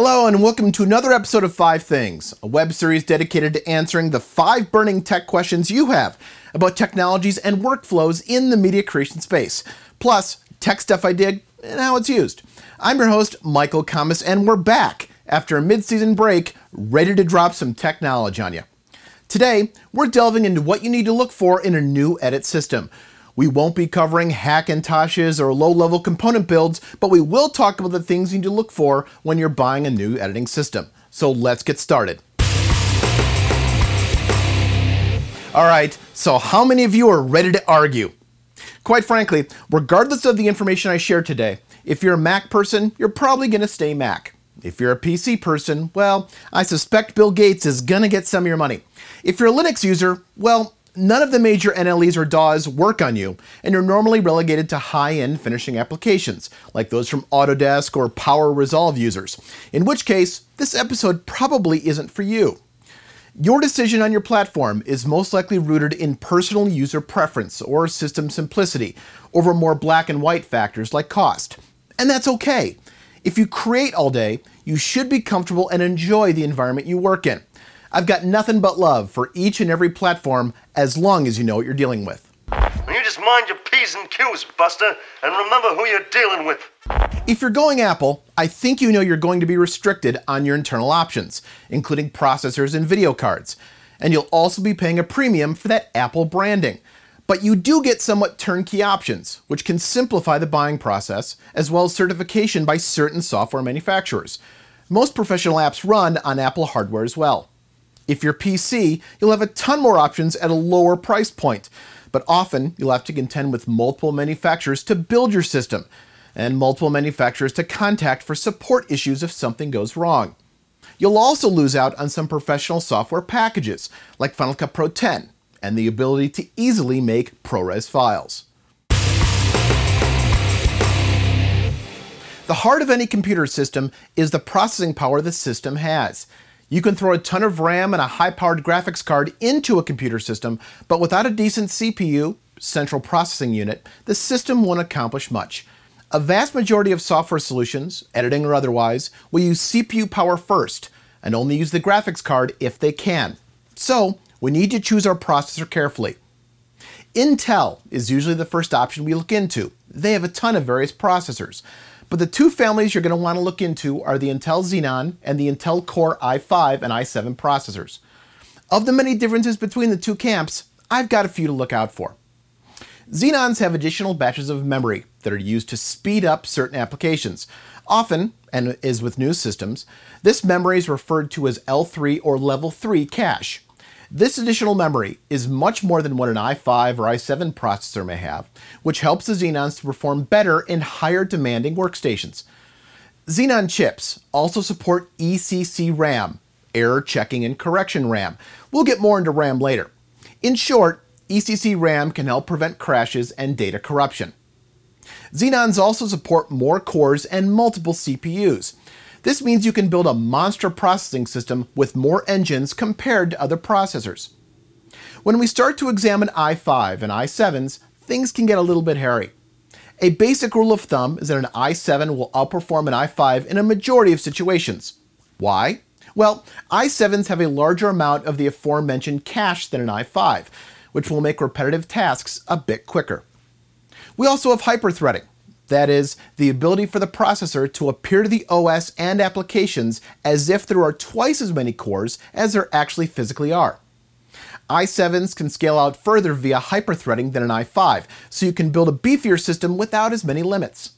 Hello, and welcome to another episode of Five Things, a web series dedicated to answering the five burning tech questions you have about technologies and workflows in the media creation space, plus tech stuff I dig and how it's used. I'm your host, Michael Kammes, and we're back after a mid season break, ready to drop some tech knowledge on you. Today, we're delving into what you need to look for in a new edit system. We won't be covering Hackintoshes or low level component builds, but we will talk about the things you need to look for when you're buying a new editing system. So let's get started. All right, so how many of you are ready to argue? Quite frankly, regardless of the information I share today, if you're a Mac person, you're probably going to stay Mac. If you're a PC person, well, I suspect Bill Gates is going to get some of your money. If you're a Linux user, well, none of the major NLEs or DAWs work on you, and you're normally relegated to high-end finishing applications, like those from Autodesk or Power Resolve users, in which case, this episode probably isn't for you. Your decision on your platform is most likely rooted in personal user preference or system simplicity over more black and white factors like cost. And that's okay. If you create all day, you should be comfortable and enjoy the environment you work in. I've got nothing but love for each and every platform as long as you know what you're dealing with. You just mind your P's and Q's, Buster, and remember who you're dealing with. If you're going Apple, I think you know you're going to be restricted on your internal options, including processors and video cards. And you'll also be paying a premium for that Apple branding. But you do get somewhat turnkey options, which can simplify the buying process, as well as certification by certain software manufacturers. Most professional apps run on Apple hardware as well. If you're PC, you'll have a ton more options at a lower price point, but often you'll have to contend with multiple manufacturers to build your system, and multiple manufacturers to contact for support issues if something goes wrong. You'll also lose out on some professional software packages, like Final Cut Pro 10, and the ability to easily make ProRes files. The heart of any computer system is the processing power the system has. You can throw a ton of RAM and a high powered graphics card into a computer system, but without a decent CPU, central processing unit, the system won't accomplish much. A vast majority of software solutions, editing or otherwise, will use CPU power first and only use the graphics card if they can. So, we need to choose our processor carefully. Intel is usually the first option we look into. They have a ton of various processors. But the two families you're going to want to look into are the Intel Xeon and the Intel Core i5 and i7 processors. Of the many differences between the two camps, I've got a few to look out for. Xeons have additional batches of memory that are used to speed up certain applications. Often, and is with new systems, this memory is referred to as L3 or Level 3 cache. This additional memory is much more than what an i5 or i7 processor may have, which helps the Xeons to perform better in higher demanding workstations. Xeon chips also support ECC RAM, error checking and correction RAM. We'll get more into RAM later. In short, ECC RAM can help prevent crashes and data corruption. Xeons also support more cores and multiple CPUs. This means you can build a monster processing system with more engines compared to other processors. When we start to examine i5 and i7s, things can get a little bit hairy. A basic rule of thumb is that an i7 will outperform an i5 in a majority of situations. Why? Well, i7s have a larger amount of the aforementioned cache than an i5, which will make repetitive tasks a bit quicker. We also have hyperthreading, that is, the ability for the processor to appear to the OS and applications as if there are twice as many cores as there actually physically are. i7s can scale out further via hyperthreading than an i5, so you can build a beefier system without as many limits.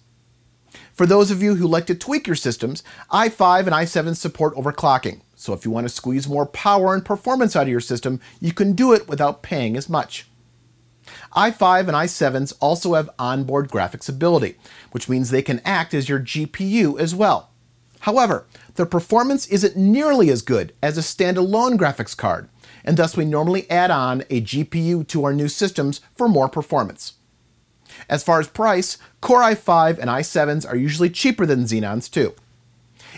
For those of you who like to tweak your systems, i5 and i7 support overclocking, so if you want to squeeze more power and performance out of your system, you can do it without paying as much i5 and i7s also have onboard graphics ability, which means they can act as your GPU as well. However, their performance isn't nearly as good as a standalone graphics card, and thus we normally add on a GPU to our new systems for more performance. As far as price, Core i5 and i7s are usually cheaper than Xeons too.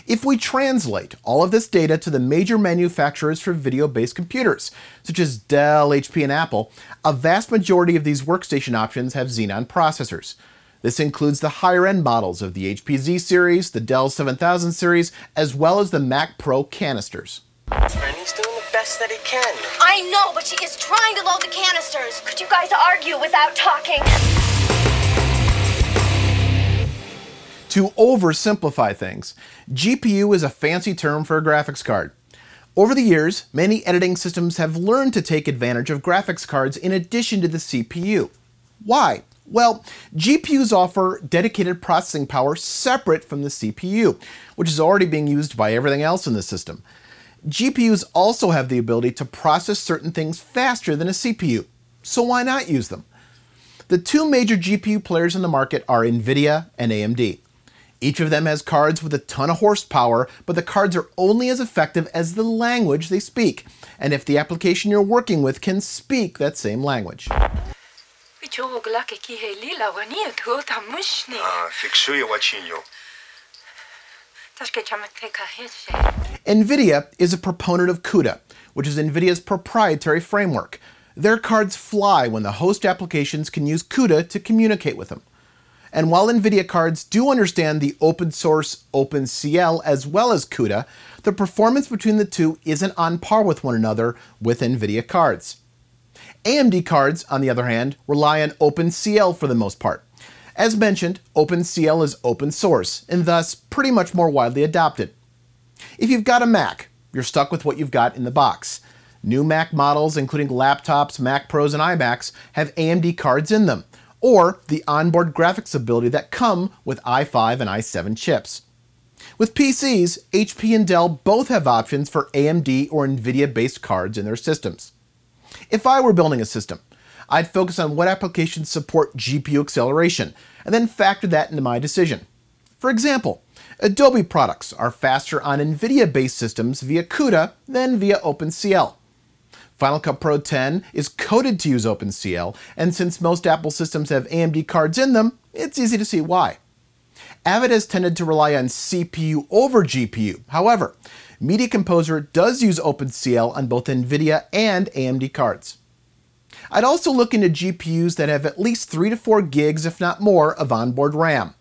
If we translate all of this data to the major manufacturers for video based computers, such as Dell, HP, and Apple, a vast majority of these workstation options have Xeon processors. This includes the higher end models of the HP Z series, the Dell 7000 series, as well as the Mac Pro canisters. Franny's doing the best that he can. I know, but she is trying to load the canisters. Could you guys argue without talking? To oversimplify things, GPU is a fancy term for a graphics card. Over the years, many editing systems have learned to take advantage of graphics cards in addition to the CPU. Why? Well, GPUs offer dedicated processing power separate from the CPU, which is already being used by everything else in the system. GPUs also have the ability to process certain things faster than a CPU, so why not use them? The two major GPU players in the market are NVIDIA and AMD. Each of them has cards with a ton of horsepower, but the cards are only as effective as the language they speak, and if the application you're working with can speak that same language. NVIDIA is a proponent of CUDA, which is NVIDIA's proprietary framework. Their cards fly when the host applications can use CUDA to communicate with them. And while NVIDIA cards do understand the open source OpenCL as well as CUDA, the performance between the two isn't on par with one another with NVIDIA cards. AMD cards, on the other hand, rely on OpenCL for the most part. As mentioned, OpenCL is open source and thus pretty much more widely adopted. If you've got a Mac, you're stuck with what you've got in the box. New Mac models, including laptops, Mac Pros, and iMacs, have AMD cards in them, or the onboard graphics ability that come with i5 and i7 chips. With PCs, HP and Dell both have options for AMD or NVIDIA based cards in their systems. If I were building a system, I'd focus on what applications support GPU acceleration and then factor that into my decision. For example, Adobe products are faster on NVIDIA based systems via CUDA than via OpenCL. Final Cut Pro 10 is coded to use OpenCL, and since most Apple systems have AMD cards in them, it's easy to see why. Avid has tended to rely on CPU over GPU. However, Media Composer does use OpenCL on both NVIDIA and AMD cards. I'd also look into GPUs that have at least 3 to 4 gigs, if not more, of onboard RAM.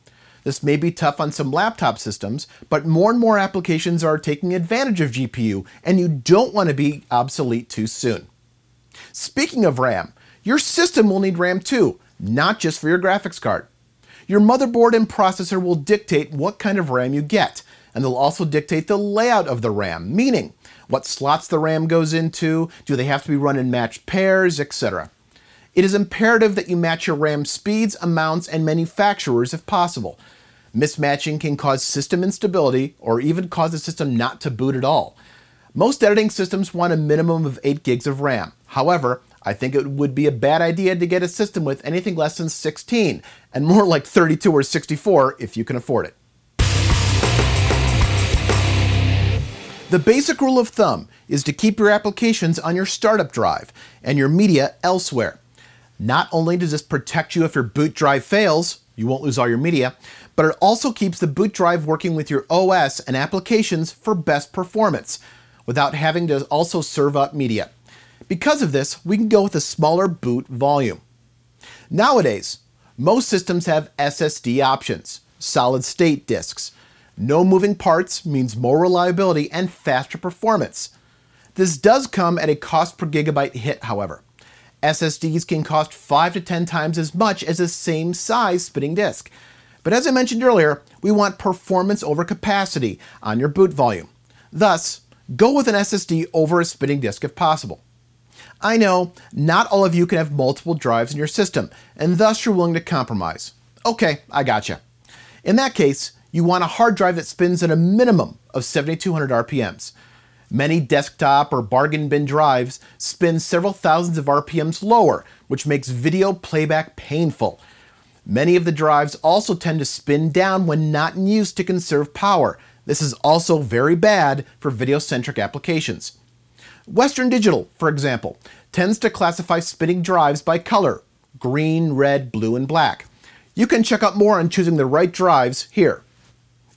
This may be tough on some laptop systems, but more and more applications are taking advantage of GPU, and you don't want to be obsolete too soon. Speaking of RAM, your system will need RAM too, not just for your graphics card. Your motherboard and processor will dictate what kind of RAM you get, and they'll also dictate the layout of the RAM, meaning what slots the RAM goes into, do they have to be run in matched pairs, etc. It is imperative that you match your RAM speeds, amounts, and manufacturers if possible. Mismatching can cause system instability or even cause the system not to boot at all. Most editing systems want a minimum of 8 gigs of RAM. However, I think it would be a bad idea to get a system with anything less than 16, and more like 32 or 64 if you can afford it. The basic rule of thumb is to keep your applications on your startup drive and your media elsewhere. Not only does this protect you if your boot drive fails, you won't lose all your media, but it also keeps the boot drive working with your OS and applications for best performance without having to also serve up media. Because of this, we can go with a smaller boot volume. Nowadays, most systems have SSD options, solid state disks. No moving parts means more reliability and faster performance. This does come at a cost per gigabyte hit, however. SSDs can cost 5 to 10 times as much as the same size spinning disk. But as I mentioned earlier, we want performance over capacity on your boot volume. Thus, go with an SSD over a spinning disk if possible. I know not all of you can have multiple drives in your system, and thus you're willing to compromise. Okay, I gotcha. In that case, you want a hard drive that spins at a minimum of 7200 RPMs. Many desktop or bargain bin drives spin several thousands of RPMs lower, which makes video playback painful. Many of the drives also tend to spin down when not in use to conserve power. This is also very bad for video centric applications. Western Digital, for example, tends to classify spinning drives by color green, red, blue, and black. You can check out more on choosing the right drives here.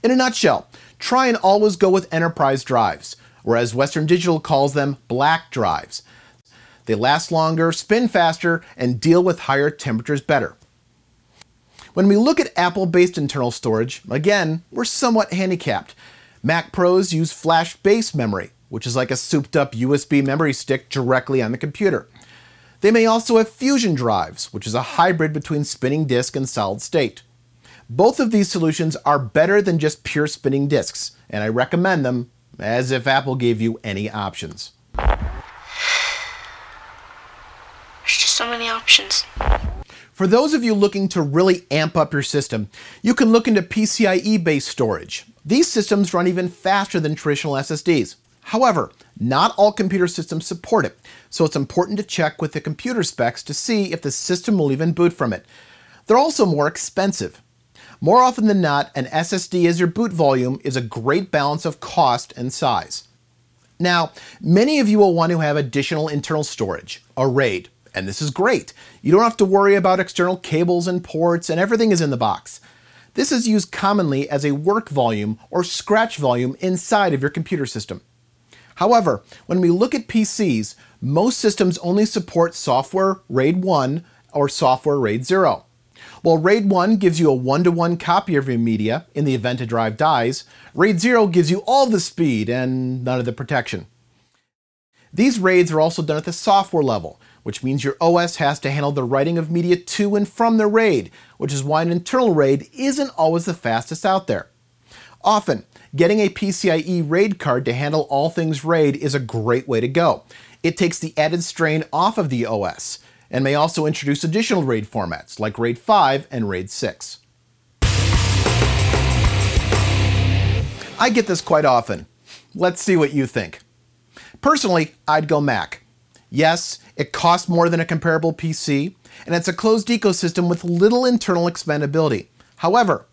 In a nutshell, try and always go with enterprise drives whereas Western Digital calls them black drives. They last longer, spin faster, and deal with higher temperatures better. When we look at Apple based internal storage, again, we're somewhat handicapped. Mac Pros use flash based memory, which is like a souped up USB memory stick directly on the computer. They may also have fusion drives, which is a hybrid between spinning disk and solid state. Both of these solutions are better than just pure spinning disks, and I recommend them as if Apple gave you any options. There's just so many options. For those of you looking to really amp up your system, you can look into PCIe based storage. These systems run even faster than traditional SSDs. However, not all computer systems support it, so it's important to check with the computer specs to see if the system will even boot from it. They're also more expensive. More often than not, an SSD as your boot volume is a great balance of cost and size. Now, many of you will want to have additional internal storage, a RAID, and this is great. You don't have to worry about external cables and ports, and everything is in the box. This is used commonly as a work volume or scratch volume inside of your computer system. However, when we look at PCs, most systems only support software RAID 1 or software RAID 0. While RAID 1 gives you a one to one copy of your media in the event a drive dies, RAID 0 gives you all the speed and none of the protection. These RAIDs are also done at the software level, which means your OS has to handle the writing of media to and from the RAID, which is why an internal RAID isn't always the fastest out there. Often, getting a PCIe RAID card to handle all things RAID is a great way to go. It takes the added strain off of the OS, and may also introduce additional RAID formats like RAID 5 and RAID 6. I get this quite often. Let's see what you think. Personally, I'd go Mac. Yes, it costs more than a comparable PC, and it's a closed ecosystem with little internal expandability. However,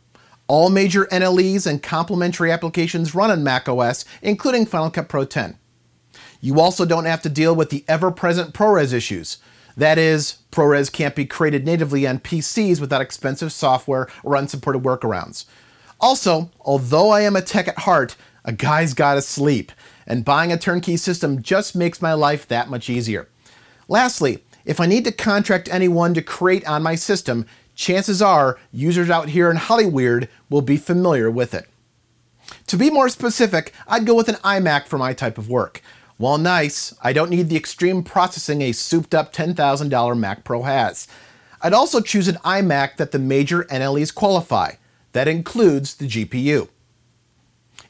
all major NLEs and complementary applications run on macOS, including Final Cut Pro 10. You also don't have to deal with the ever present ProRes issues, that is, ProRes can't be created natively on PCs without expensive software or unsupported workarounds. Also, although I am a tech at heart, a guy's gotta sleep, and buying a turnkey system just makes my life that much easier. Lastly, if I need to contract anyone to create on my system, chances are users out here in Hollyweird will be familiar with it. To be more specific, I'd go with an iMac for my type of work. While nice, I don't need the extreme processing a souped up $10,000 Mac Pro has. I'd also choose an iMac that the major NLEs qualify. That includes the GPU.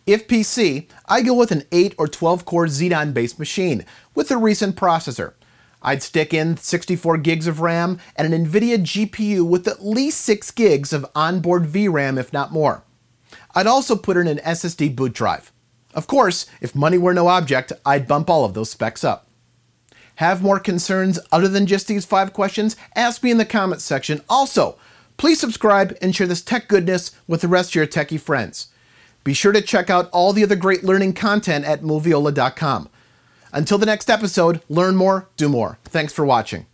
If PC, I go with an 8 or 12 core Xeon based machine with a recent processor. I'd stick in 64 gigs of RAM and an NVIDIA GPU with at least 6 gigs of onboard VRAM, if not more. I'd also put in an SSD boot drive. Of course, if money were no object, I'd bump all of those specs up. Have more concerns other than just these five questions? Ask me in the comments section. Also, please subscribe and share this tech goodness with the rest of your techie friends. Be sure to check out all the other great learning content at moviola.com. Until the next episode, learn more, do more. Thanks for watching.